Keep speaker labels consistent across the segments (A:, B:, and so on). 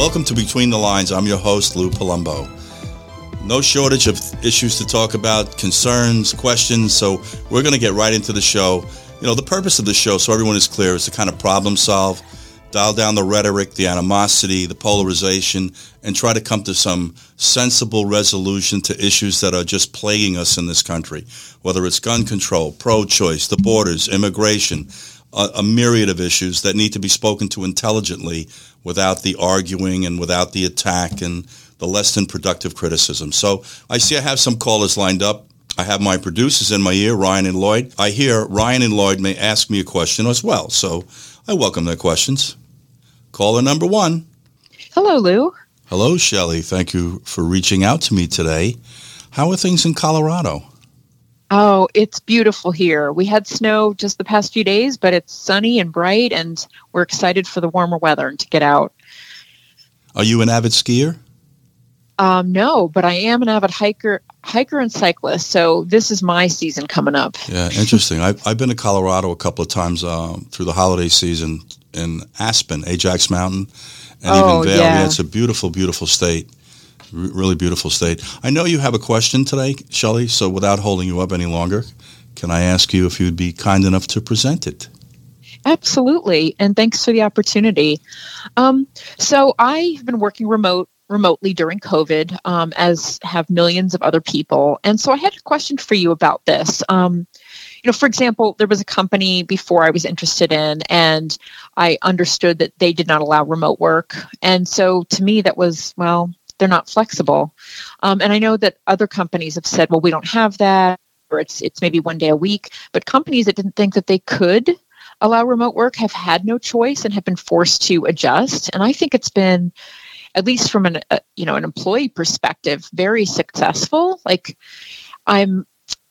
A: Welcome to Between the Lines. I'm your host, Lou Palumbo. No shortage of issues to talk about, concerns, questions, so we're going to get right into the show. You know, the purpose of the show, so everyone is clear, is to kind of problem solve, dial down the rhetoric, the animosity, the polarization, and try to come to some sensible resolution to issues that are just plaguing us in this country, whether it's gun control, pro-choice, the borders, immigration, a, a myriad of issues that need to be spoken to intelligently without the arguing and without the attack and the less than productive criticism. So I see I have some callers lined up. I have my producers in my ear, Ryan and Lloyd. I hear Ryan and Lloyd may ask me a question as well. So I welcome their questions. Caller number one.
B: Hello, Lou.
A: Hello, Shelley. Thank you for reaching out to me today. How are things in Colorado?
B: Oh, it's beautiful here. We had snow just the past few days, but it's sunny and bright, and we're excited for the warmer weather and to get out.
A: Are you an avid skier?
B: Um, no, but I am an avid hiker, hiker and cyclist. So this is my season coming up.
A: Yeah, interesting. I've, I've been to Colorado a couple of times uh, through the holiday season in Aspen, Ajax Mountain, and
B: Oh,
A: even Vail.
B: yeah.
A: Yeah, it's a beautiful, beautiful state. Really beautiful state. I know you have a question today, Shelley. So without holding you up any longer, can I ask you if you'd be kind enough to present it?
B: Absolutely, and thanks for the opportunity. Um, so I've been working remote remotely during COVID, um, as have millions of other people. And so I had a question for you about this. Um, you know, for example, there was a company before I was interested in, and I understood that they did not allow remote work. And so to me, that was, well, they're not flexible. Um, and I know that other companies have said, well, we don't have that, or it's it's maybe one day a week. But companies that didn't think that they could allow remote work have had no choice and have been forced to adjust. And I think it's been, at least from an uh, you know an employee perspective, very successful. Like I'm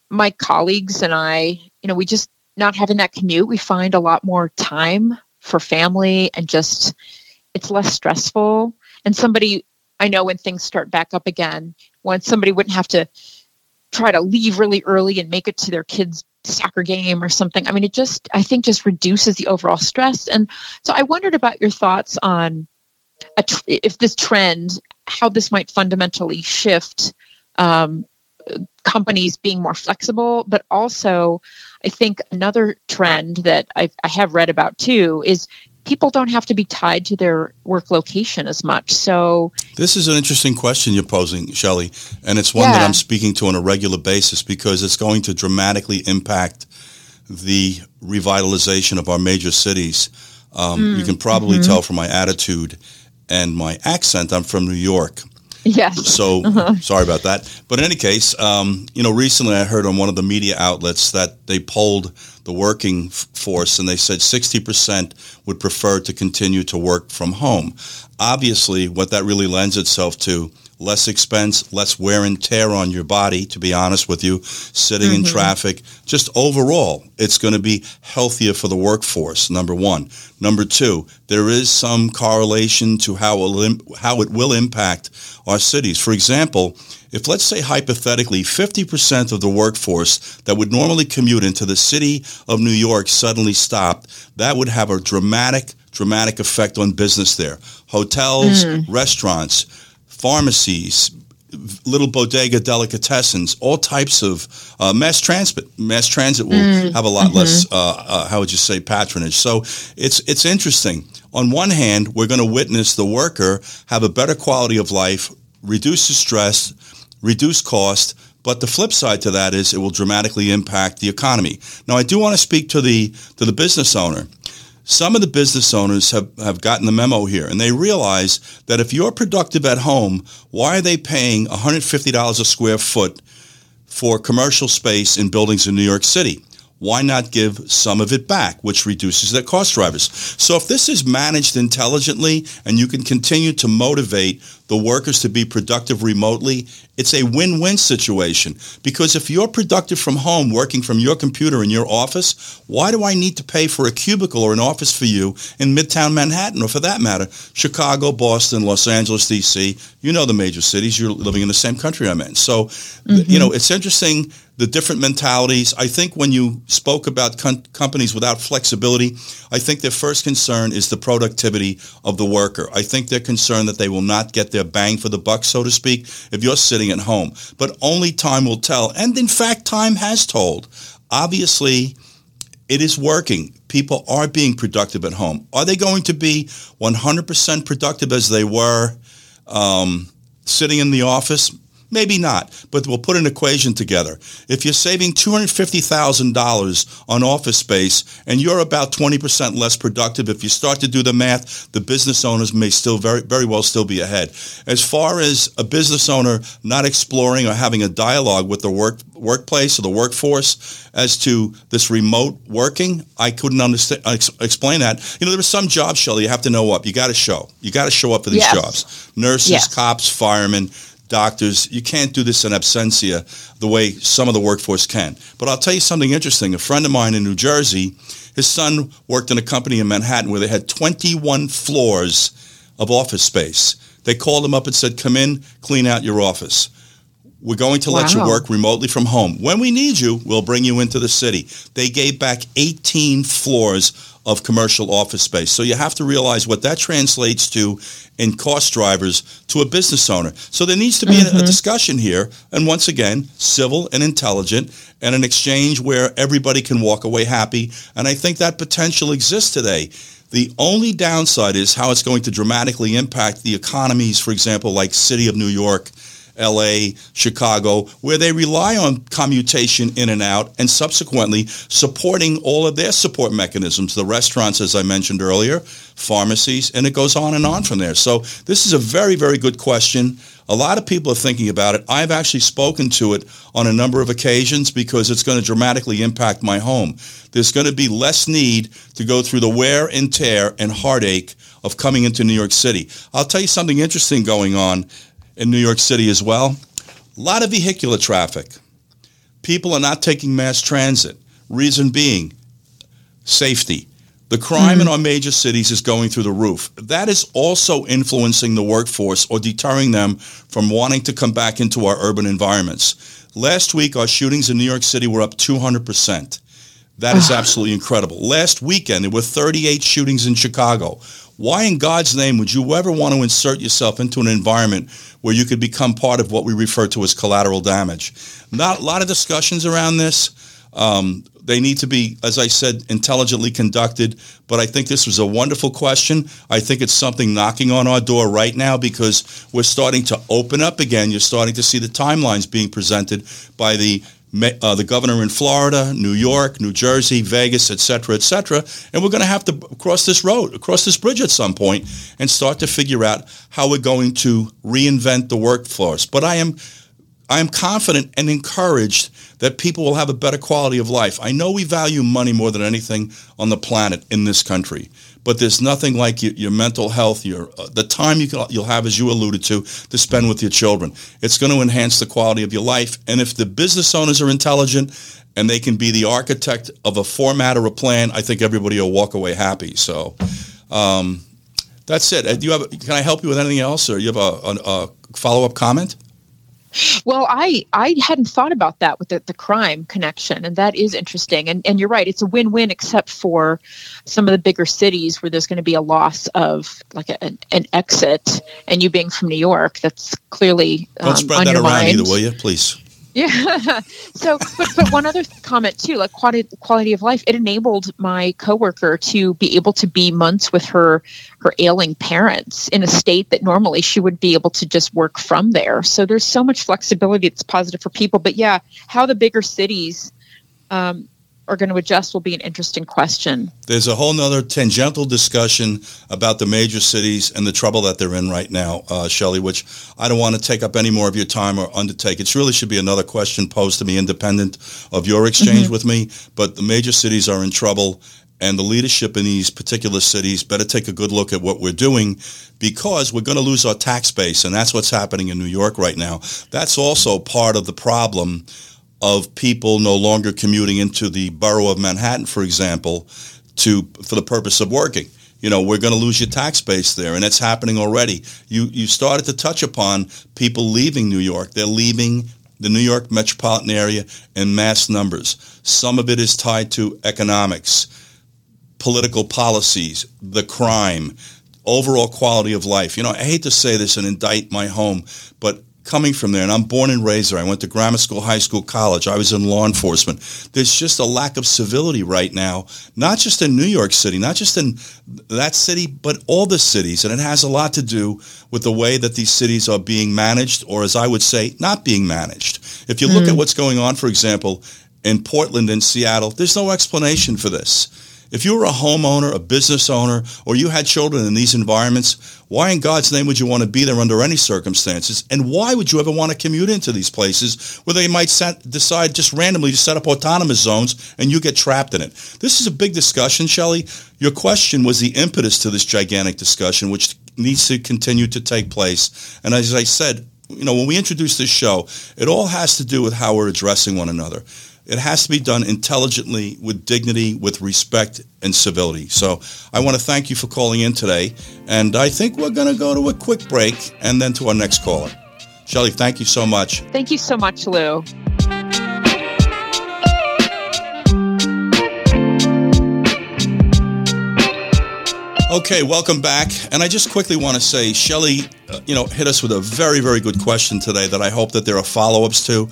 B: my colleagues and I, you know, we just not having that commute, we find a lot more time for family and just it's less stressful. And somebody I know when things start back up again, when somebody wouldn't have to try to leave really early and make it to their kids soccer game or something. I mean, it just I think just reduces the overall stress. And so I wondered about your thoughts on tr- if this trend, how this might fundamentally shift um, companies being more flexible, but also I think another trend that I've, I have read about too is people don't have to be tied to their work location as much. So
A: This is an interesting question you're posing, Shelley, and it's one that I'm speaking to on a regular basis because it's going to dramatically impact the revitalization of our major cities. Um, you can probably tell from my attitude and my accent, I'm from New York.
B: yes,
A: So sorry about that. But in any case, um, you know, recently I heard on one of the media outlets that they polled the working force and they said 60% would prefer to continue to work from home. Obviously, what that really lends itself to less expense, less wear and tear on your body, to be honest with you, sitting in mm-hmm. traffic. Just overall, it's going to be healthier for the workforce, number one. Number two, there is some correlation to how, it will how it will impact our cities. For example, if let's say hypothetically 50% of the workforce that would normally commute into the city of New York suddenly stopped, that would have a dramatic, dramatic effect on business there. Hotels, mm. restaurants, pharmacies, little bodega delicatessens, all types of uh, mass transit. Mass transit will have a lot less. Uh, uh, how would you say patronage? So it's it's interesting. On one hand, we're going to witness the worker have a better quality of life, reduce the stress, reduce cost. But the flip side to that is it will dramatically impact the economy. Now, I do want to speak to the to the business owner some of the business owners have, have gotten the memo here and they realize that if you're productive at home, why are they paying $150 a square foot for commercial space in buildings in New York City? Why not give some of it back, which reduces their cost drivers? So if this is managed intelligently and you can continue to motivate the workers to be productive remotely, it's a win-win situation. Because if you're productive from home, working from your computer in your office, why do I need to pay for a cubicle or an office for you in Midtown Manhattan, or for that matter, Chicago, Boston, Los Angeles, D.C.? You know the major cities. You're living in the same country I'm in. So, mm-hmm. you know, it's interesting the different mentalities. I think when you spoke about com- companies without flexibility, I think their first concern is the productivity of the worker. I think they're concerned that they will not get their bang for the buck, so to speak, if you're sitting at home. But only time will tell. And in fact, time has told. Obviously, it is working. People are being productive at home. Are they going to be 100% productive as they were um, sitting in the office? Maybe not, but we'll put an equation together. If you're saving $250,000 on office space and you're about 20% less productive, if you start to do the math, the business owners may still very, very well still be ahead. As far as a business owner not exploring or having a dialogue with the work, workplace or the workforce as to this remote working, I couldn't understand, ex- explain that. You know, there are some jobs, Shelley, you have to know up. You got to show. You got to show up for these yes. jobs. Nurses, yes. cops, firemen doctors. You can't do this in absentia the way some of the workforce can. But I'll tell you something interesting. A friend of mine in New Jersey, his son worked in a company in Manhattan where they had 21 floors of office space. They called him up and said, come in, clean out your office. We're going to wow. let you work remotely from home. When we need you, we'll bring you into the city. They gave back 18 floors of commercial office space. So you have to realize what that translates to in cost drivers to a business owner. So there needs to be mm-hmm. a, a discussion here, and once again, civil and intelligent, and an exchange where everybody can walk away happy. And I think that potential exists today. The only downside is how it's going to dramatically impact the economies, for example, like City of New York LA, Chicago, where they rely on commutation in and out and subsequently supporting all of their support mechanisms, the restaurants, as I mentioned earlier, pharmacies, and it goes on and on from there. So this is a very, very good question. A lot of people are thinking about it. I've actually spoken to it on a number of occasions because it's going to dramatically impact my home. There's going to be less need to go through the wear and tear and heartache of coming into New York City. I'll tell you something interesting going on in New York City as well. A lot of vehicular traffic. People are not taking mass transit. Reason being, safety. The crime mm-hmm. in our major cities is going through the roof. That is also influencing the workforce or deterring them from wanting to come back into our urban environments. Last week, our shootings in New York City were up 200%. That is absolutely incredible. Last weekend, there were 38 shootings in Chicago. Why in God's name would you ever want to insert yourself into an environment where you could become part of what we refer to as collateral damage? Not a lot of discussions around this. Um, they need to be, as I said, intelligently conducted. But I think this was a wonderful question. I think it's something knocking on our door right now because we're starting to open up again. You're starting to see the timelines being presented by the uh, the governor in Florida, New York, New Jersey, Vegas, et cetera, et cetera. And we're going to have to cross this road, cross this bridge at some point and start to figure out how we're going to reinvent the workforce. But I am, I am confident and encouraged that people will have a better quality of life. I know we value money more than anything on the planet in this country but there's nothing like your, your mental health, your uh, the time you can, you'll have, as you alluded to, to spend with your children. It's going to enhance the quality of your life. And if the business owners are intelligent and they can be the architect of a format or a plan, I think everybody will walk away happy. So. Um, that's it. Uh, do you have? Can I help you with anything else, or you have a, a, a follow up comment?
B: Well, I I hadn't thought about that with the, the crime connection, and that is interesting. And and you're right, it's a win win, except for some of the bigger cities where there's going to be a loss of like a, an, an exit, and you being from New York, that's clearly
A: um, don't spread that around mind. either, will you, please?
B: Yeah. so, but, but one other comment too, like quality quality of life, it enabled my coworker to be able to be months with her her ailing parents in a state that normally she would be able to just work from there. So there's so much flexibility that's positive for people. But yeah, how the bigger cities um, are going to adjust will be an interesting question.
A: There's a whole other tangential discussion about the major cities and the trouble that they're in right now, uh, Shelley, which I don't want to take up any more of your time or undertake. It really should be another question posed to me independent of your exchange mm-hmm. with me. But the major cities are in trouble and the leadership in these particular cities better take a good look at what we're doing because we're going to lose our tax base, and that's what's happening in New York right now. That's also part of the problem of people no longer commuting into the borough of Manhattan, for example, to for the purpose of working. You know, we're going to lose your tax base there, and it's happening already. You you started to touch upon people leaving New York. They're leaving the New York metropolitan area in mass numbers. Some of it is tied to economics, political policies, the crime, overall quality of life. You know, I hate to say this and indict my home, but coming from there, and I'm born and raised there. I went to grammar school, high school, college. I was in law enforcement. There's just a lack of civility right now, not just in New York City, not just in that city, but all the cities. And it has a lot to do with the way that these cities are being managed, or as I would say, not being managed. If you look mm. at what's going on, for example, in Portland and Seattle, there's no explanation for this. If you were a homeowner, a business owner, or you had children in these environments, why in God's name would you want to be there under any circumstances? And why would you ever want to commute into these places where they might set, decide just randomly to set up autonomous zones and you get trapped in it? This is a big discussion, Shelley. Your question was the impetus to this gigantic discussion, which needs to continue to take place. And as I said, you know, when we introduce this show, it all has to do with how we're addressing one another. It has to be done intelligently, with dignity, with respect and civility. So I want to thank you for calling in today. And I think we're going to go to a quick break and then to our next caller. Shelley, thank you so much.
B: Thank you so much, Lou.
A: Okay, welcome back. And I just quickly want to say, Shelley, uh, you know, hit us with a very, very good question today that I hope that there are follow-ups to.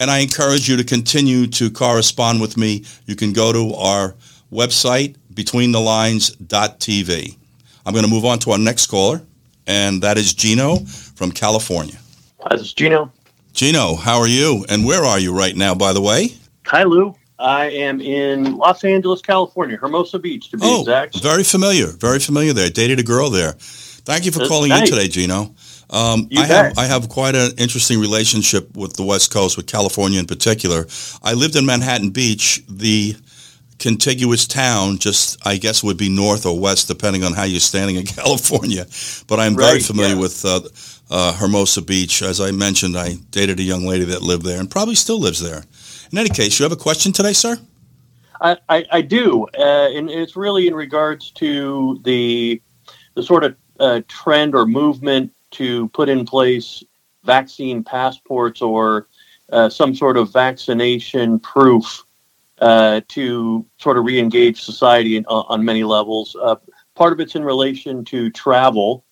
A: And I encourage you to continue to correspond with me. You can go to our website, betweenthelines.tv. I'm going to move on to our next caller, and that is Gino from California.
C: Hi, this is Gino.
A: Gino, how are you? And where are you right now, by the way?
C: Hi, Lou. I am in Los Angeles, California, Hermosa Beach, to be
A: oh,
C: exact.
A: Very familiar. Very familiar there. Dated a girl there. Thank you for That's calling nice. in today, Gino. Um, I have I have quite an interesting relationship with the West Coast, with California in particular. I lived in Manhattan Beach, the contiguous town, just I guess would be north or west, depending on how you're standing in California. But I'm right, very familiar yeah. with uh, uh, Hermosa Beach. As I mentioned, I dated a young lady that lived there and probably still lives there. In any case, you have a question today, sir?
C: I, I, I do, uh, and it's really in regards to the the sort of uh, trend or movement to put in place vaccine passports or uh, some sort of vaccination proof uh, to sort of re-engage society in, uh, on many levels. Uh, part of it's in relation to travel,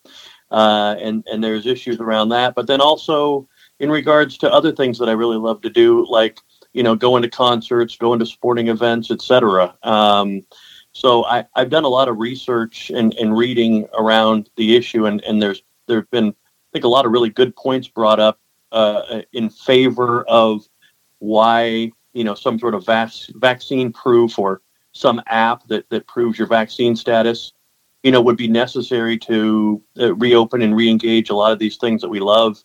C: uh, and and there's issues around that. But then also in regards to other things that I really love to do, like you know going to concerts, going to sporting events, etc. Um, so I, have done a lot of research and, and reading around the issue, and, and there's there have been, I think, a lot of really good points brought up uh, in favor of why you know some sort of vac- vaccine proof or some app that that proves your vaccine status, you know, would be necessary to uh, reopen and re-engage a lot of these things that we love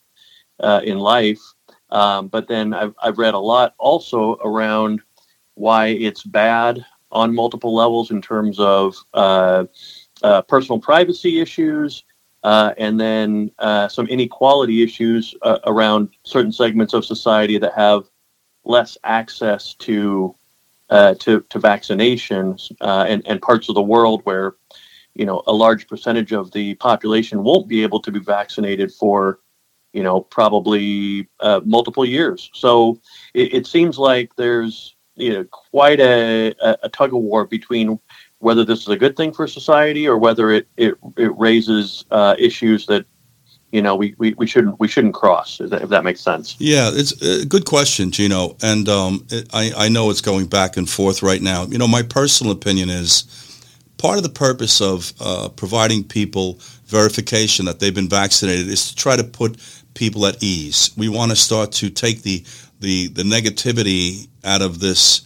C: uh, in life. Um, but then I've I've read a lot also around why it's bad on multiple levels in terms of uh, uh, personal privacy issues, uh, and then uh, some inequality issues uh, around certain segments of society that have less access to uh, to, to vaccinations, uh, and, and parts of the world where you know a large percentage of the population won't be able to be vaccinated for you know probably uh, multiple years. So it, it seems like there's you know quite a, a, tug of war between whether this is a good thing for society or whether it it, it raises uh, issues that you know we, we, we shouldn't we shouldn't cross if that, if that makes sense.
A: Yeah it's a good question gino and um, it, I, I know it's going back and forth right now. You know my personal opinion is part of the purpose of uh, providing people verification that they've been vaccinated is to try to put people at ease. We want to start to take the the the negativity out of this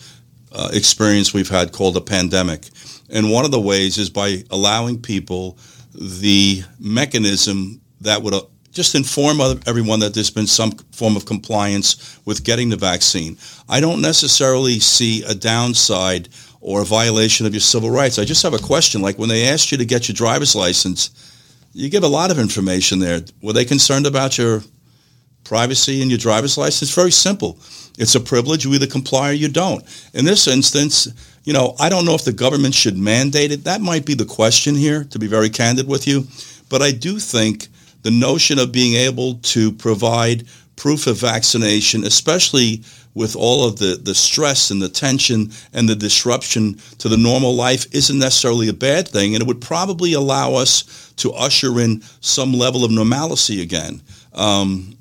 A: uh, experience we've had called a pandemic and one of the ways is by allowing people the mechanism that would uh, just inform everyone that there's been some form of compliance with getting the vaccine. I don't necessarily see a downside or a violation of your civil rights. I just have a question. Like when they asked you to get your driver's license, you give a lot of information there. Were they concerned about your privacy in your driver's license? It's Very simple. It's a privilege. You either comply or you don't. In this instance, you know, I don't know if the government should mandate it. That might be the question here, to be very candid with you. But I do think the notion of being able to provide proof of vaccination, especially with all of the, the stress and the tension and the disruption to the normal life isn't necessarily a bad thing. And it would probably allow us to usher in some level of normalcy again. Um,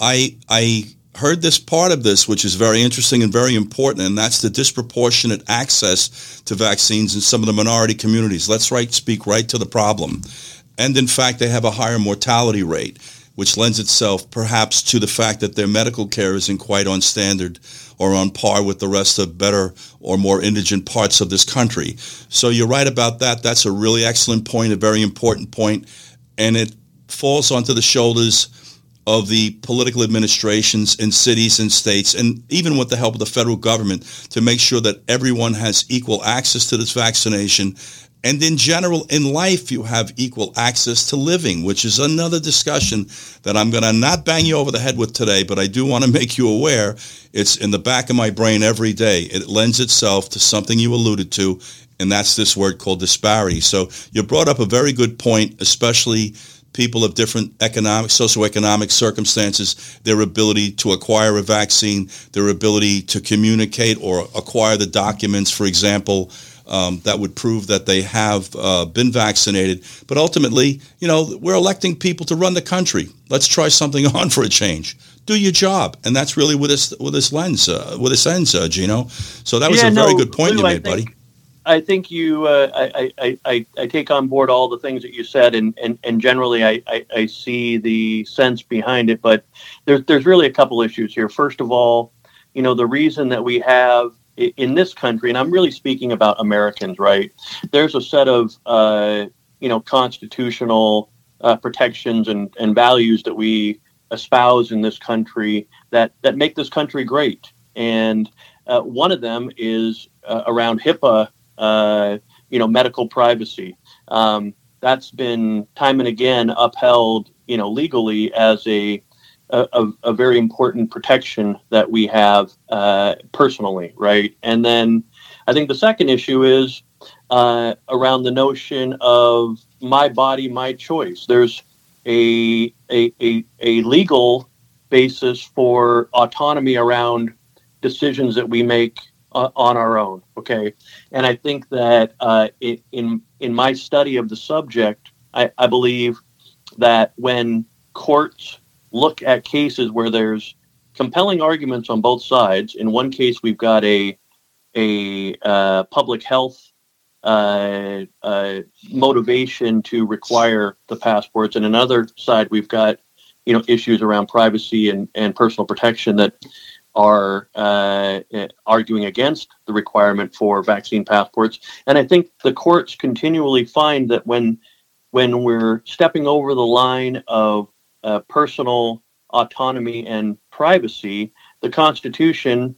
A: I, I heard this part of this, which is very interesting and very important, and that's the disproportionate access to vaccines in some of the minority communities. Let's right speak right to the problem. And in fact, they have a higher mortality rate which lends itself perhaps to the fact that their medical care isn't quite on standard or on par with the rest of better or more indigent parts of this country. So you're right about that. That's a really excellent point, a very important point, and it falls onto the shoulders of the political administrations in cities and states, and even with the help of the federal government, to make sure that everyone has equal access to this vaccination and in general, in life, you have equal access to living, which is another discussion that I'm going to not bang you over the head with today, but I do want to make you aware. It's in the back of my brain every day. It lends itself to something you alluded to, and that's this word called disparity. So you brought up a very good point, especially people of different economic, socioeconomic circumstances, their ability to acquire a vaccine, their ability to communicate or acquire the documents, for example, um, that would prove that they have uh, been vaccinated. But ultimately, you know, we're electing people to run the country. Let's try something on for a change. Do your job, and that's really with this with this lens, uh, with this ends, uh, Gino. So that was
C: yeah,
A: a very
C: no,
A: good point
C: Lou,
A: you made, buddy.
C: I think you, uh, I, I, I, I, take on board all the things that you said, and, and, and generally I, I, I see the sense behind it. But there's there's really a couple issues here. First of all, you know, the reason that we have in this country, and I'm really speaking about Americans, right? There's a set of uh, you know constitutional uh, protections and, and values that we espouse in this country that that make this country great. And uh, one of them is uh, around HIPAA, uh, you know, medical privacy. Um, that's been time and again upheld, you know, legally as a a, a, very important protection that we have uh, personally, right? And then I think the second issue is uh, around the notion of my body, my choice. There's a, a, a, a legal basis for autonomy around decisions that we make uh, on our own. Okay, and I think that uh, in in my study of the subject, I, I believe that when courts look at cases where there's compelling arguments on both sides. In one case, we've got a a uh, public health uh, uh, motivation to require the passports, and another side, we've got you know issues around privacy and, and personal protection that are uh, arguing against the requirement for vaccine passports. And I think the courts continually find that when when we're stepping over the line of uh, personal autonomy and privacy, the Constitution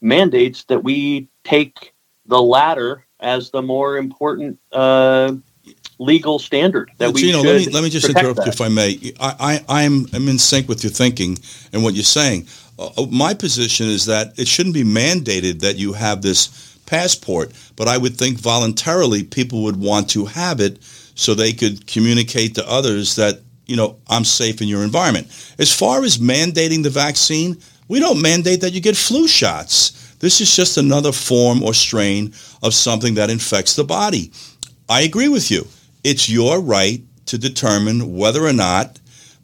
C: mandates that we take the latter as the more important uh, legal standard that we
A: Gino, let me let me just interrupt
C: that.
A: you if I may. I, I I'm I'm in sync with your thinking and what you're saying. Uh, uh, my position is that it shouldn't be mandated that you have this passport, but I would think voluntarily people would want to have it so they could communicate to others that you know, I'm safe in your environment. As far as mandating the vaccine, we don't mandate that you get flu shots. This is just another form or strain of something that infects the body. I agree with you. It's your right to determine whether or not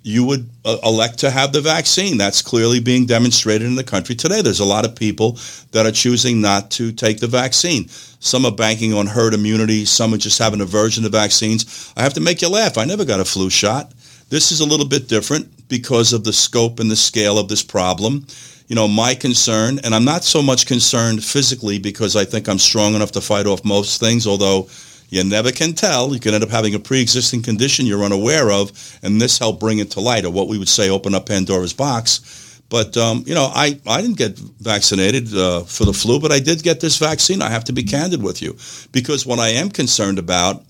A: you would uh, elect to have the vaccine. That's clearly being demonstrated in the country today. There's a lot of people that are choosing not to take the vaccine. Some are banking on herd immunity. Some are just having aversion to vaccines. I have to make you laugh. I never got a flu shot. This is a little bit different because of the scope and the scale of this problem. You know, my concern, and I'm not so much concerned physically because I think I'm strong enough to fight off most things, although you never can tell. You can end up having a pre-existing condition you're unaware of, and this helped bring it to light, or what we would say open up Pandora's box. But um, you know, I, I didn't get vaccinated uh, for the flu, but I did get this vaccine. I have to be candid with you because what I am concerned about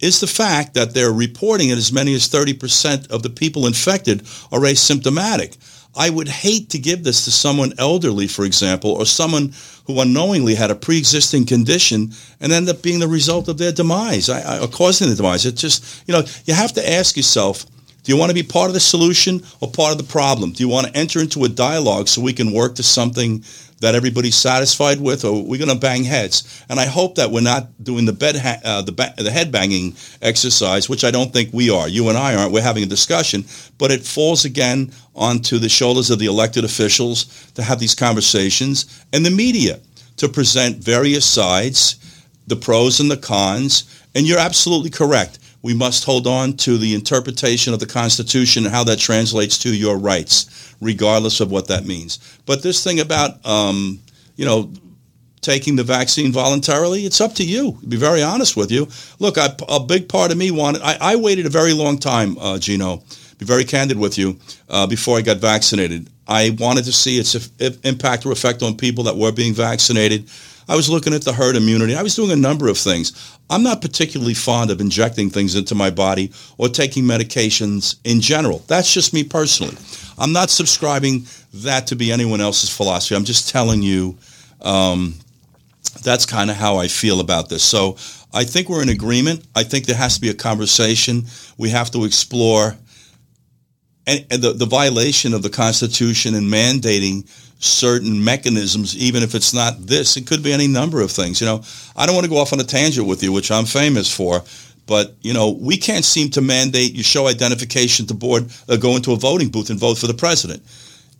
A: is the fact that they're reporting that as many as 30% of the people infected are asymptomatic. I would hate to give this to someone elderly, for example, or someone who unknowingly had a pre-existing condition and end up being the result of their demise, I, I, or causing the demise. It just, you know, you have to ask yourself, do you want to be part of the solution or part of the problem? Do you want to enter into a dialogue so we can work to something that everybody's satisfied with, or we're going to bang heads. And I hope that we're not doing the bed ha- uh, the, ba- the head banging exercise, which I don't think we are. You and I aren't. We're having a discussion, but it falls again onto the shoulders of the elected officials to have these conversations and the media to present various sides, the pros and the cons. And you're absolutely correct we must hold on to the interpretation of the Constitution and how that translates to your rights, regardless of what that means. But this thing about, um, you know, taking the vaccine voluntarily, it's up to you. To be very honest with you. Look, I, a big part of me wanted, I, I waited a very long time, uh, Gino, be very candid with you, uh, before I got vaccinated. I wanted to see its impact or effect on people that were being vaccinated. I was looking at the herd immunity. I was doing a number of things. I'm not particularly fond of injecting things into my body or taking medications in general. That's just me personally. I'm not subscribing that to be anyone else's philosophy. I'm just telling you um, that's kind of how I feel about this. So I think we're in agreement. I think there has to be a conversation. We have to explore and, the, the violation of the Constitution and mandating certain mechanisms, even if it's not this, it could be any number of things. You know, I don't want to go off on a tangent with you, which I'm famous for, but you know, we can't seem to mandate you show identification to board, uh, go into a voting booth and vote for the president.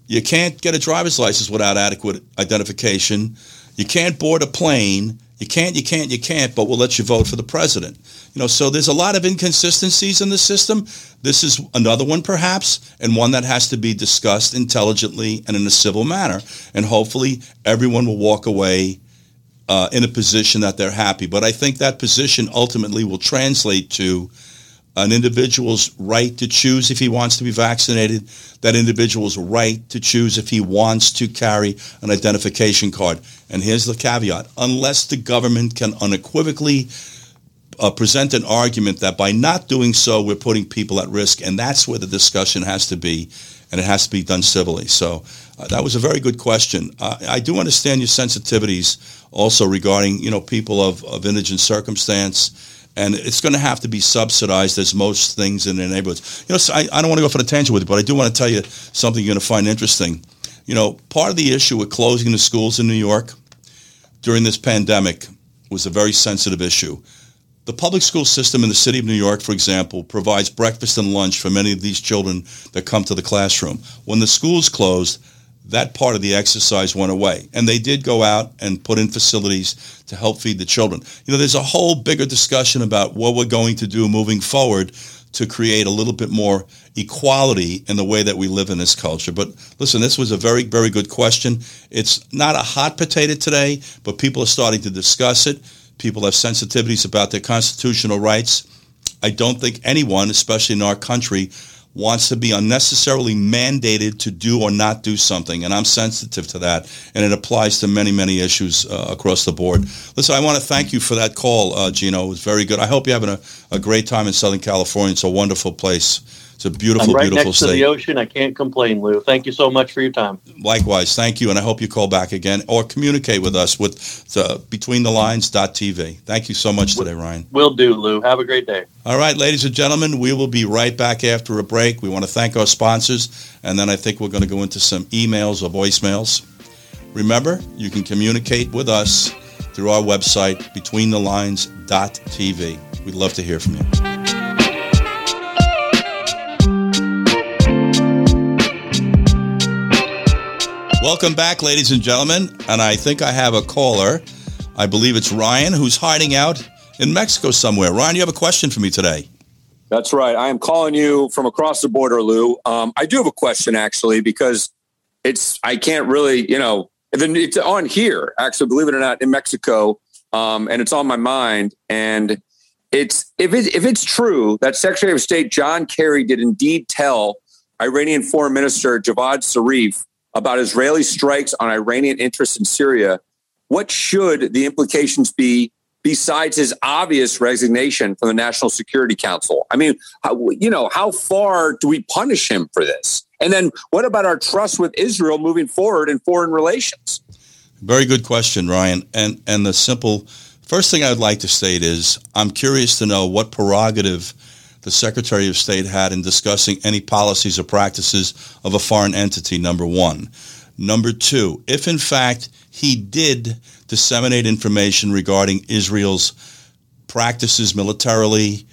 A: You can't get a driver's license without adequate identification. You can't board a plane. You can't, you can't, you can't, but we'll let you vote for the president. You know, so there's a lot of inconsistencies in the system. This is another one, perhaps, and one that has to be discussed intelligently and in a civil manner. And hopefully, everyone will walk away uh, in a position that they're happy. But I think that position ultimately will translate to an individual's right to choose if he wants to be vaccinated, that individual's right to choose if he wants to carry an identification card. And here's the caveat unless the government can unequivocally uh, present an argument that by not doing so, we're putting people at risk, and that's where the discussion has to be, and it has to be done civilly. So uh, that was a very good question. Uh, I do understand your sensitivities also regarding you know people of, of indigent circumstance. And it's going to have to be subsidized as most things in the neighborhoods. You know, so I, I don't want to go for a tangent with you, but I do want to tell you something you're going to find interesting. You know, part of the issue with closing the schools in New York during this pandemic was a very sensitive issue. The public school system in the city of New York, for example, provides breakfast and lunch for many of these children that come to the classroom. When the schools closed, that part of the exercise went away. And they did go out and put in facilities to help feed the children. You know, there's a whole bigger discussion about what we're going to do moving forward to create a little bit more equality in the way that we live in this culture. But listen, this was a very, very good question. It's not a hot potato today, but people are starting to discuss it. People have sensitivities about their constitutional rights. I don't think anyone, especially in our country, wants to be unnecessarily mandated to do or not do something, and I'm sensitive to that, and it applies to many, many issues uh, across the board. Listen, I want to thank you for that call, uh, Gino. It was very good. I hope you're having a, a great time in Southern California. It's a wonderful place. It's a beautiful,
C: I'm right
A: beautiful
C: next
A: state.
C: to the ocean. I can't complain, Lou. Thank you so much for your time.
A: Likewise, thank you, and I hope you call back again or communicate with us with the betweenthelines.tv. Thank you so much today, Ryan.
C: Will do, Lou. Have a great day.
A: All right, ladies and gentlemen, we will be right back after a break. We want to thank our sponsors, and then I think we're going to go into some emails or voicemails. Remember, you can communicate with us through our website, betweenthelines.tv. We'd love to hear from you. Welcome back, ladies and gentlemen. And I think I have a caller. I believe it's Ryan who's hiding out in Mexico somewhere. Ryan, you have a question for me today.
D: That's right. I am calling you from across the border, Lou. Um, I do have a question actually because it's I can't really, you know, it's on here actually, believe it or not, in Mexico, um, and it's on my mind. And it's if it, if it's true that Secretary of State John Kerry did indeed tell Iranian Foreign Minister Javad Zarif about Israeli strikes on Iranian interests in Syria, what should the implications be besides his obvious resignation from the National Security Council? I mean, how, you know, how far do we punish him for this? And then what about our trust with Israel moving forward in foreign relations?
A: Very good question, Ryan. And and the simple first thing I'd like to state is I'm curious to know what prerogative the Secretary of State had in discussing any policies or practices of a foreign entity, number one. Number two, if in fact he did disseminate information regarding Israel's practices militarily,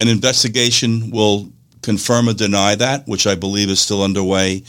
A: an investigation will confirm or deny that, which I believe is still underway.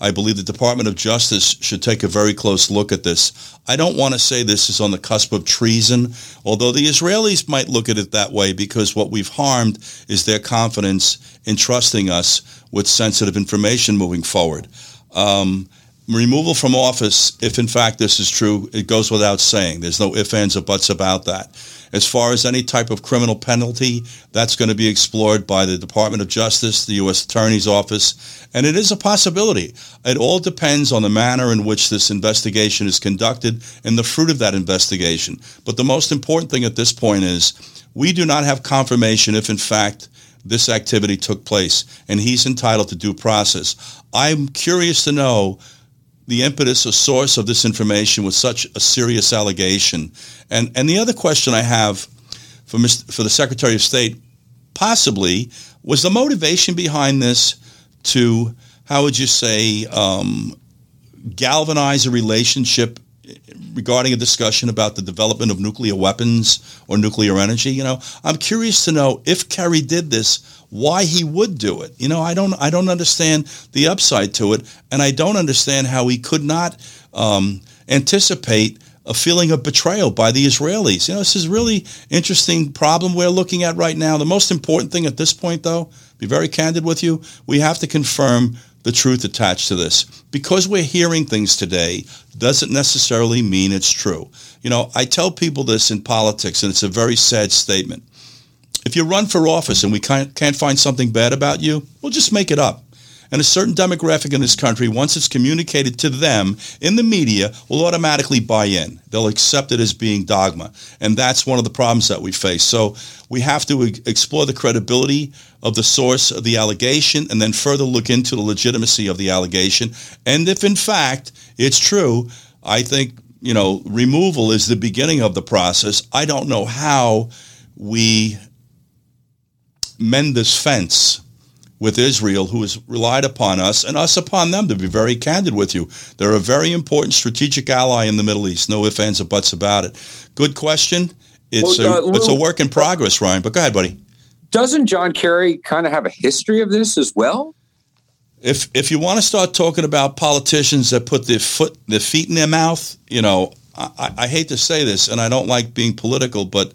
A: I believe the Department of Justice should take a very close look at this. I don't want to say this is on the cusp of treason, although the Israelis might look at it that way because what we've harmed is their confidence in trusting us with sensitive information moving forward. Um, removal from office, if in fact this is true, it goes without saying. There's no ifs, ands, or buts about that. As far as any type of criminal penalty, that's going to be explored by the Department of Justice, the U.S. Attorney's Office, and it is a possibility. It all depends on the manner in which this investigation is conducted and the fruit of that investigation. But the most important thing at this point is we do not have confirmation if, in fact, this activity took place, and he's entitled to due process. I'm curious to know the impetus or source of this information with such a serious allegation. And and the other question I have for Mr., for the Secretary of State, possibly, was the motivation behind this to how would you say um, galvanize a relationship regarding a discussion about the development of nuclear weapons or nuclear energy. You know, I'm curious to know if Kerry did this, why he would do it. You know, I don't I don't understand the upside to it, and I don't understand how he could not um, anticipate a feeling of betrayal by the Israelis. You know, this is really interesting problem we're looking at right now. The most important thing at this point, though, be very candid with you, we have to confirm the truth attached to this. Because we're hearing things today doesn't necessarily mean it's true. You know, I tell people this in politics, and it's a very sad statement. If you run for office and we can't, can't find something bad about you, we'll just make it up. And a certain demographic in this country, once it's communicated to them in the media, will automatically buy in. They'll accept it as being dogma. And that's one of the problems that we face. So we have to explore the credibility of the source of the allegation and then further look into the legitimacy of the allegation. And if in fact it's true, I think, you know, removal is the beginning of the process. I don't know how we mend this fence with Israel, who has relied upon us and us upon them, to be very candid with you. They're a very important strategic ally in the Middle East. No ifs, ands, or buts about it. Good question. It's, well, uh, a, it's a work in progress, Ryan, but go ahead, buddy.
D: Doesn't John Kerry kind of have a history of this as well?
A: If if you want to start talking about politicians that put their foot their feet in their mouth, you know, I, I hate to say this, and I don't like being political, but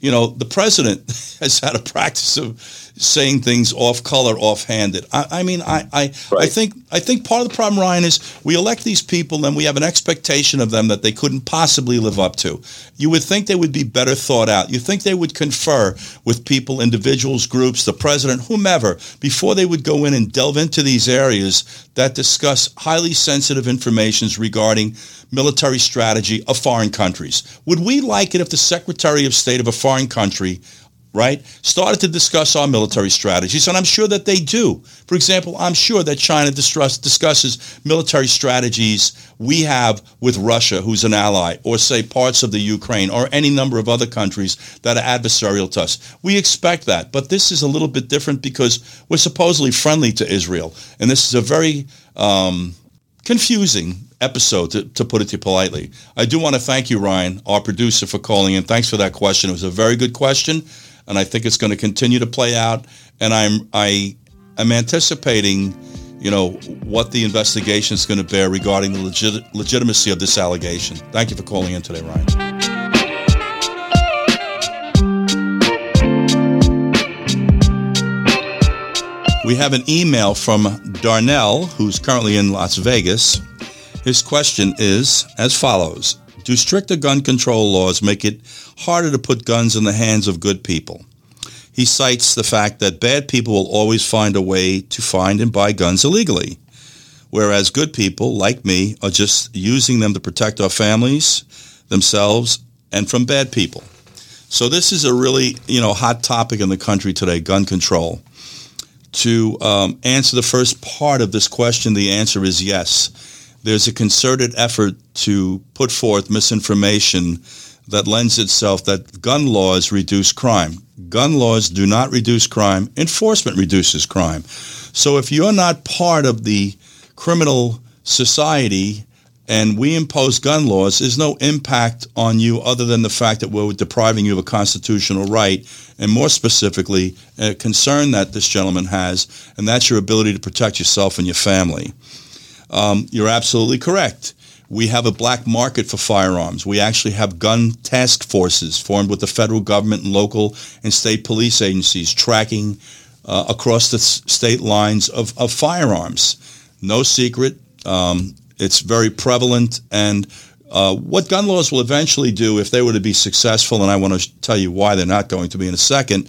A: you know, the president has had a practice of saying things off color, offhanded. I, I mean, I, I, right. I think I think part of the problem, Ryan, is we elect these people and we have an expectation of them that they couldn't possibly live up to. You would think they would be better thought out. You think they would confer with people, individuals, groups, the president, whomever, before they would go in and delve into these areas that discuss highly sensitive informations regarding military strategy of foreign countries. Would we like it if the Secretary of State of a foreign country right, started to discuss our military strategies, and I'm sure that they do. For example, I'm sure that China distrust, discusses military strategies we have with Russia, who's an ally, or say parts of the Ukraine, or any number of other countries that are adversarial to us. We expect that, but this is a little bit different because we're supposedly friendly to Israel, and this is a very um, confusing episode, to, to put it to politely. I do want to thank you, Ryan, our producer, for calling in. Thanks for that question. It was a very good question and I think it's going to continue to play out. And I'm I am anticipating, you know, what the investigation is going to bear regarding the legit, legitimacy of this allegation. Thank you for calling in today, Ryan. We have an email from Darnell, who's currently in Las Vegas. His question is as follows do stricter gun control laws make it harder to put guns in the hands of good people? He cites the fact that bad people will always find a way to find and buy guns illegally. whereas good people like me are just using them to protect our families, themselves, and from bad people. So this is a really you know hot topic in the country today: gun control. To um, answer the first part of this question, the answer is yes. There's a concerted effort to put forth misinformation that lends itself that gun laws reduce crime. Gun laws do not reduce crime. Enforcement reduces crime. So if you're not part of the criminal society and we impose gun laws, there's no impact on you other than the fact that we're depriving you of a constitutional right, and more specifically, a concern that this gentleman has, and that's your ability to protect yourself and your family. Um, you're absolutely correct. We have a black market for firearms. We actually have gun task forces formed with the federal government and local and state police agencies tracking uh, across the state lines of, of firearms. No secret. Um, it's very prevalent. And uh, what gun laws will eventually do, if they were to be successful, and I want to tell you why they're not going to be in a second,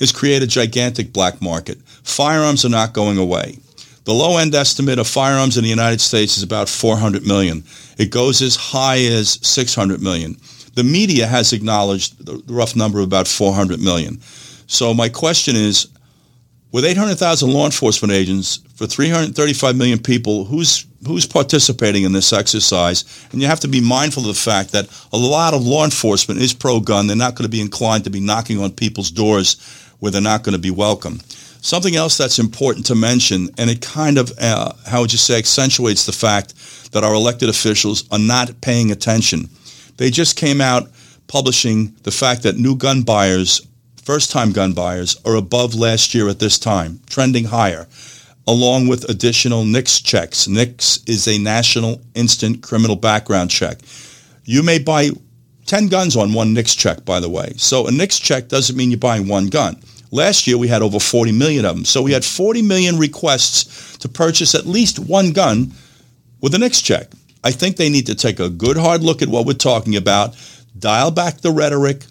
A: is create a gigantic black market. Firearms are not going away. The low end estimate of firearms in the United States is about 400 million. It goes as high as 600 million. The media has acknowledged the rough number of about 400 million. So my question is, with 800,000 law enforcement agents for 335 million people, who's who's participating in this exercise? And you have to be mindful of the fact that a lot of law enforcement is pro-gun. They're not going to be inclined to be knocking on people's doors where they're not going to be welcome. Something else that's important to mention, and it kind of, uh, how would you say, accentuates the fact that our elected officials are not paying attention. They just came out publishing the fact that new gun buyers, first time gun buyers, are above last year at this time, trending higher, along with additional NICS checks. NICS is a national instant criminal background check. You may buy 10 guns on one NICS check, by the way. So a NICS check doesn't mean you're buying one gun. Last year we had over 40 million of them. So we had 40 million requests to purchase at least one gun with a NICS check. I think they need to take a good hard look at what we're talking about, dial back the rhetoric,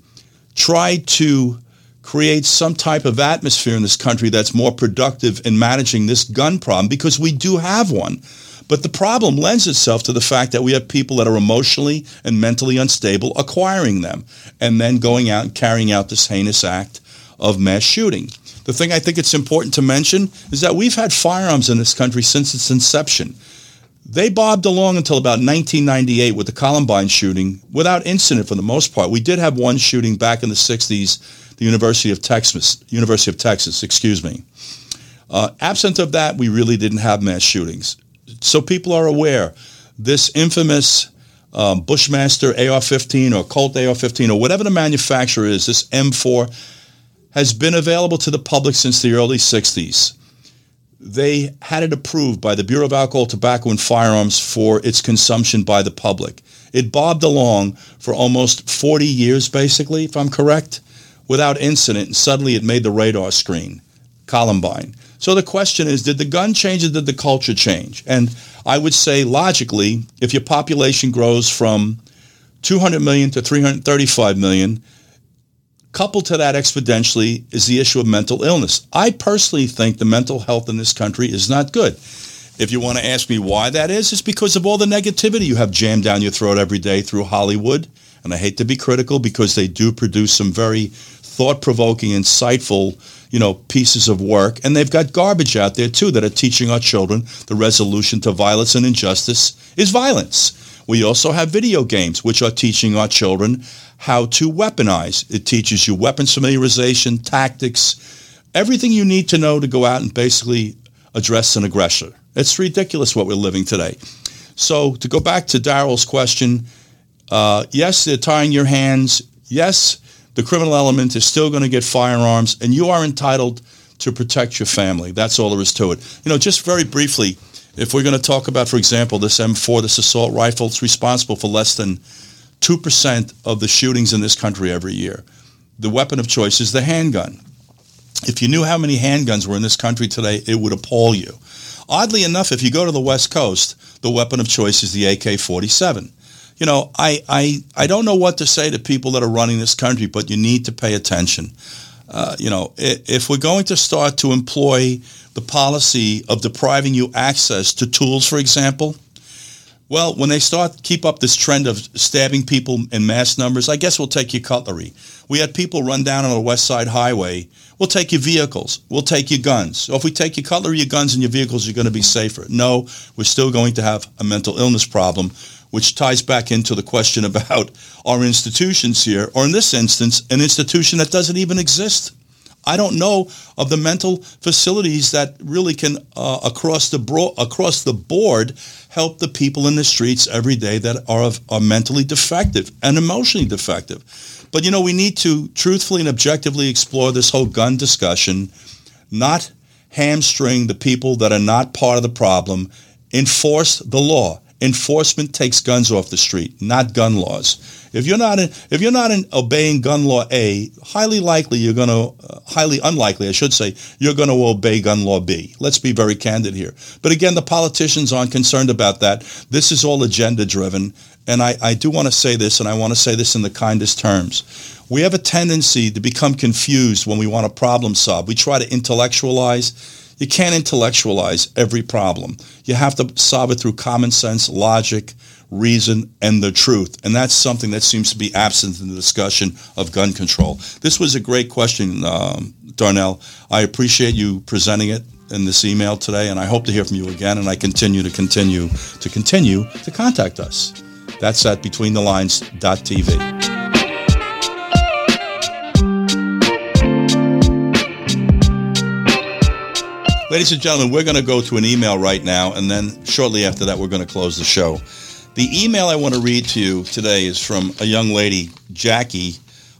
A: try to create some type of atmosphere in this country that's more productive in managing this gun problem because we do have one. But the problem lends itself to the fact that we have people that are emotionally and mentally unstable acquiring them and then going out and carrying out this heinous act of mass shooting. The thing I think it's important to mention is that we've had firearms in this country since its inception. They bobbed along until about 1998 with the Columbine shooting without incident for the most part. We did have one shooting back in the 60s, the University of Texas, University of Texas, excuse me. Uh, absent of that, we really didn't have mass shootings. So people are aware. This infamous um, Bushmaster AR-15 or Colt AR-15 or whatever the manufacturer is, this M4 has been available to the public since the early 60s. They had it approved by the Bureau of Alcohol, Tobacco, and Firearms for its consumption by the public. It bobbed along for almost 40 years, basically, if I'm correct, without incident, and suddenly it made the radar screen. Columbine. So the question is, did the gun change or did the culture change? And I would say logically, if your population grows from 200 million to 335 million, Coupled to that exponentially is the issue of mental illness. I personally think the mental health in this country is not good. If you want to ask me why that is, it's because of all the negativity you have jammed down your throat every day through Hollywood. And I hate to be critical because they do produce some very thought-provoking, insightful, you know, pieces of work. And they've got garbage out there too that are teaching our children the resolution to violence and injustice is violence. We also have video games, which are teaching our children how to weaponize. It teaches you weapons familiarization, tactics, everything you need to know to go out and basically address an aggressor. It's ridiculous what we're living today. So to go back to Daryl's question, uh, yes, they're tying your hands. Yes, the criminal element is still going to get firearms, and you are entitled to protect your family. That's all there is to it. You know, just very briefly, if we're going to talk about, for example, this M4, this assault rifle, it's responsible for less than 2% of the shootings in this country every year. The weapon of choice is the handgun. If you knew how many handguns were in this country today, it would appall you. Oddly enough, if you go to the West Coast, the weapon of choice is the AK-47. You know, I, I, I don't know what to say to people that are running this country, but you need to pay attention. uh, you know, if we're going to start to employ the policy of depriving you access to tools, for example, well, when they start keep up this trend of stabbing people in mass numbers, I guess we'll take your cutlery. We had people run down on the West Side Highway. We'll take your vehicles. We'll take your guns. So if we take your cutlery, your guns, and your vehicles, you're going to be safer. No, we're still going to have a mental illness problem, which ties back into the question about our institutions here, or in this instance, an institution that doesn't even exist. I don't know of the mental facilities that really can, uh, across the bro- across the board, help the people in the streets every day that are, are mentally defective and emotionally defective. But you know, we need to truthfully and objectively explore this whole gun discussion, not hamstring the people that are not part of the problem. Enforce the law. Enforcement takes guns off the street, not gun laws. If you're not in, if you're not in obeying gun law A, highly likely you're going to, uh, highly unlikely, I should say, you're going to obey gun law B. Let's be very candid here. But again, the politicians aren't concerned about that. This is all agenda driven. And I, I do want to say this, and I want to say this in the kindest terms. We have a tendency to become confused when we want to problem solve. We try to intellectualize you can't intellectualize every problem. You have to solve it through common sense, logic, reason, and the truth. And that's something that seems to be absent in the discussion of gun control. This was a great question, um, Darnell. I appreciate you presenting it in this email today, and I hope to hear from you again. And I continue to continue to continue to contact us. That's at betweenthelines.tv. Ladies and gentlemen, we're going to go to an email right now, and then shortly after that, we're going to close the show. The email I want to read to you today is from a young lady, Jackie.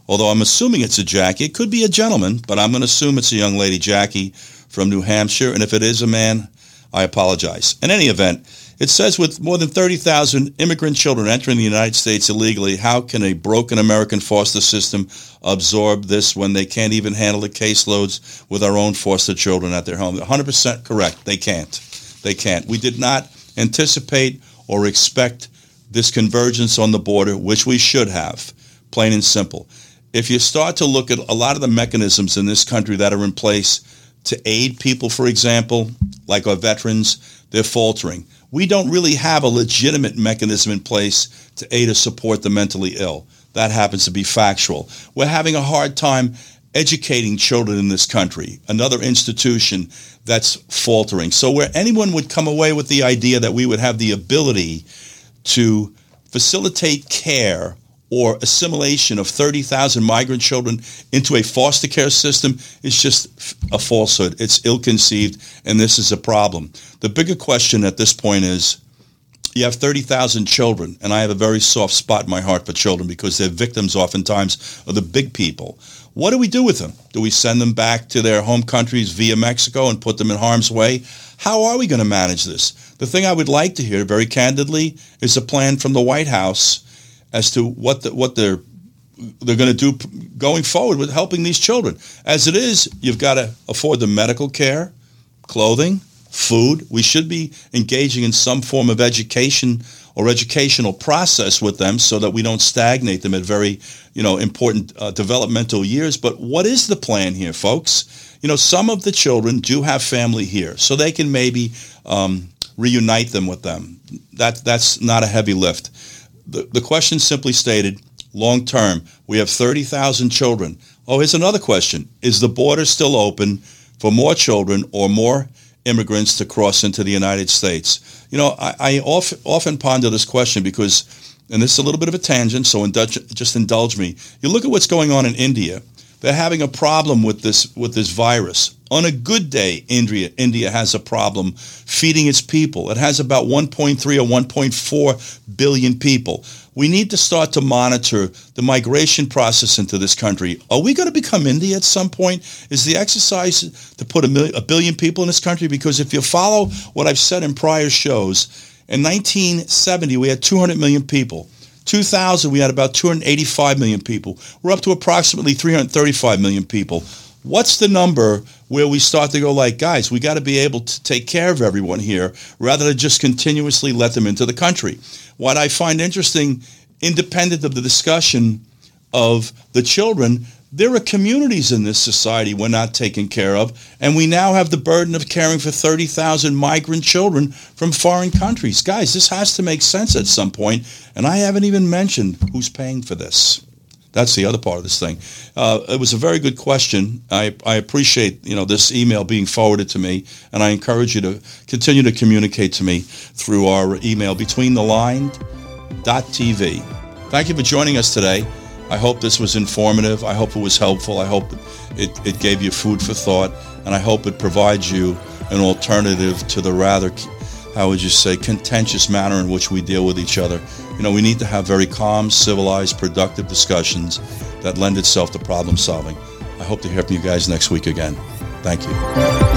A: Although I'm assuming it's a Jackie, it could be a gentleman, but I'm going to assume it's a young lady, Jackie, from New Hampshire. And if it is a man, I apologize. In any event, it says with more than 30,000 immigrant children entering the United States illegally, how can a broken American foster system absorb this when they can't even handle the caseloads with our own foster children at their home? 100% correct. They can't. They can't. We did not anticipate or expect this convergence on the border, which we should have, plain and simple. If you start to look at a lot of the mechanisms in this country that are in place to aid people, for example, like our veterans, they're faltering we don't really have a legitimate mechanism in place to aid or support the mentally ill. That happens to be factual. We're having a hard time educating children in this country, another institution that's faltering. So where anyone would come away with the idea that we would have the ability to facilitate care or assimilation of 30,000 migrant children into a foster care system is just a falsehood. It's ill conceived, and this is a problem. The bigger question at this point is you have 30,000 children, and I have a very soft spot in my heart for children because they're victims oftentimes of the big people. What do we do with them? Do we send them back to their home countries via Mexico and put them in harm's way? How are we going to manage this? The thing I would like to hear, very candidly, is a plan from the White House as to what the, what they're they're going to do going forward with helping these children. As it is, you've got to afford them medical care, clothing, food. We should be engaging in some form of education or educational process with them so that we don't stagnate them at very, you know, important uh, developmental years. But what is the plan here, folks? You know, some of the children do have family here, so they can maybe um, reunite them with them. That that's not a heavy lift. The, the question simply stated, long term, we have 30,000 children. Oh, here's another question. Is the border still open for more children or more immigrants to cross into the United States? You know, I, I often, often ponder this question because, and this is a little bit of a tangent, so indulge, just indulge me. You look at what's going on in India. They're having a problem with this with this virus. On a good day, India India has a problem feeding its people. It has about 1.3 or 1.4 billion people. We need to start to monitor the migration process into this country. Are we going to become India at some point? Is the exercise to put a, million, a billion people in this country? Because if you follow what I've said in prior shows, in 1970 we had 200 million people. 2000, we had about 285 million people. We're up to approximately 335 million people. What's the number where we start to go like, guys, we got to be able to take care of everyone here rather than just continuously let them into the country? What I find interesting, independent of the discussion of the children, there are communities in this society we're not taking care of, and we now have the burden of caring for 30,000 migrant children from foreign countries. Guys, this has to make sense at some point, and I haven't even mentioned who's paying for this. That's the other part of this thing. Uh, it was a very good question. I, I appreciate you know this email being forwarded to me, and I encourage you to continue to communicate to me through our email between the line TV. Thank you for joining us today. I hope this was informative. I hope it was helpful. I hope it, it gave you food for thought, and I hope it provides you an alternative to the rather, how would you say, contentious manner in which we deal with each other. You know, we need to have very calm, civilized, productive discussions that lend itself to problem solving. I hope to hear from you guys next week again. Thank you.